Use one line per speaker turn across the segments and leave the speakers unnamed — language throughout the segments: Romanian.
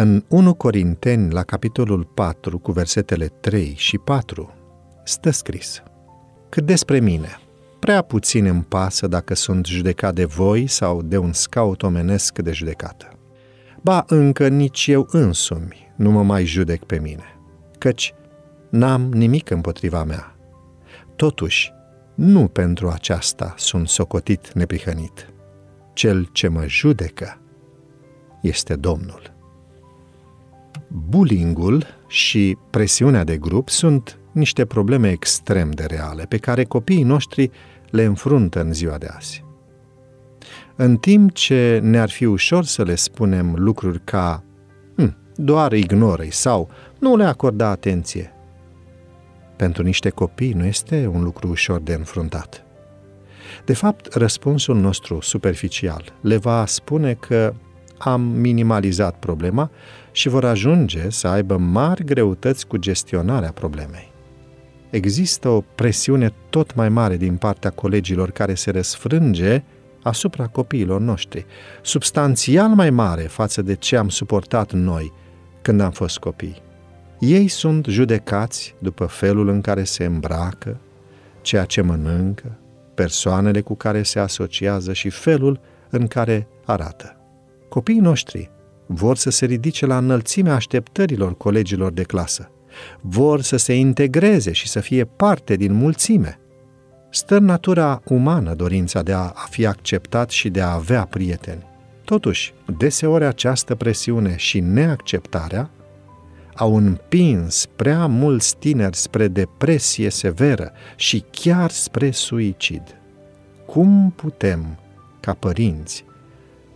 În 1 Corinteni, la capitolul 4, cu versetele 3 și 4, stă scris Cât despre mine, prea puțin îmi pasă dacă sunt judecat de voi sau de un scaut omenesc de judecată. Ba, încă nici eu însumi nu mă mai judec pe mine, căci n-am nimic împotriva mea. Totuși, nu pentru aceasta sunt socotit neprihănit. Cel ce mă judecă este Domnul. Bullyingul și presiunea de grup sunt niște probleme extrem de reale pe care copiii noștri le înfruntă în ziua de azi. În timp ce ne-ar fi ușor să le spunem lucruri ca hm, doar ignoră sau nu le acorda atenție, pentru niște copii nu este un lucru ușor de înfruntat. De fapt, răspunsul nostru superficial le va spune că am minimalizat problema și vor ajunge să aibă mari greutăți cu gestionarea problemei. Există o presiune tot mai mare din partea colegilor care se răsfrânge asupra copiilor noștri, substanțial mai mare față de ce am suportat noi când am fost copii. Ei sunt judecați după felul în care se îmbracă, ceea ce mănâncă, persoanele cu care se asociază și felul în care arată. Copiii noștri vor să se ridice la înălțimea așteptărilor colegilor de clasă. Vor să se integreze și să fie parte din mulțime. Stă în natura umană dorința de a fi acceptat și de a avea prieteni. Totuși, deseori această presiune și neacceptarea au împins prea mulți tineri spre depresie severă și chiar spre suicid. Cum putem, ca părinți,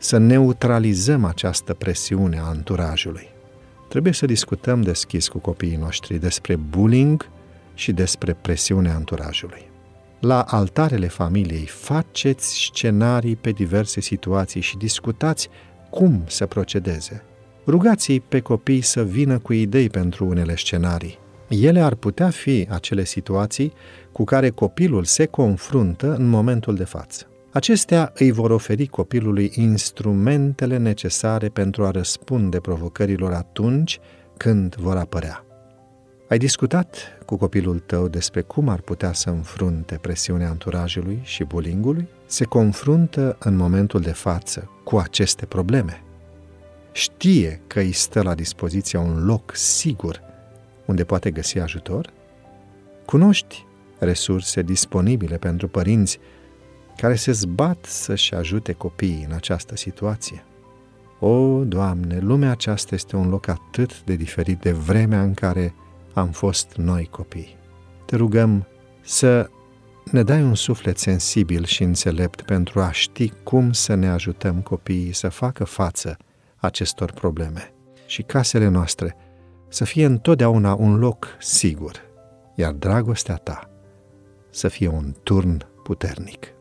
să neutralizăm această presiune a anturajului? Trebuie să discutăm deschis cu copiii noștri despre bullying și despre presiunea anturajului. La altarele familiei faceți scenarii pe diverse situații și discutați cum să procedeze – Rugați-i pe copii să vină cu idei pentru unele scenarii. Ele ar putea fi acele situații cu care copilul se confruntă în momentul de față. Acestea îi vor oferi copilului instrumentele necesare pentru a răspunde provocărilor atunci când vor apărea. Ai discutat cu copilul tău despre cum ar putea să înfrunte presiunea anturajului și bullyingului? Se confruntă în momentul de față cu aceste probleme știe că îi stă la dispoziția un loc sigur unde poate găsi ajutor? Cunoști resurse disponibile pentru părinți care se zbat să-și ajute copiii în această situație? O, Doamne, lumea aceasta este un loc atât de diferit de vremea în care am fost noi copii. Te rugăm să ne dai un suflet sensibil și înțelept pentru a ști cum să ne ajutăm copiii să facă față acestor probleme și casele noastre să fie întotdeauna un loc sigur, iar dragostea ta să fie un turn puternic.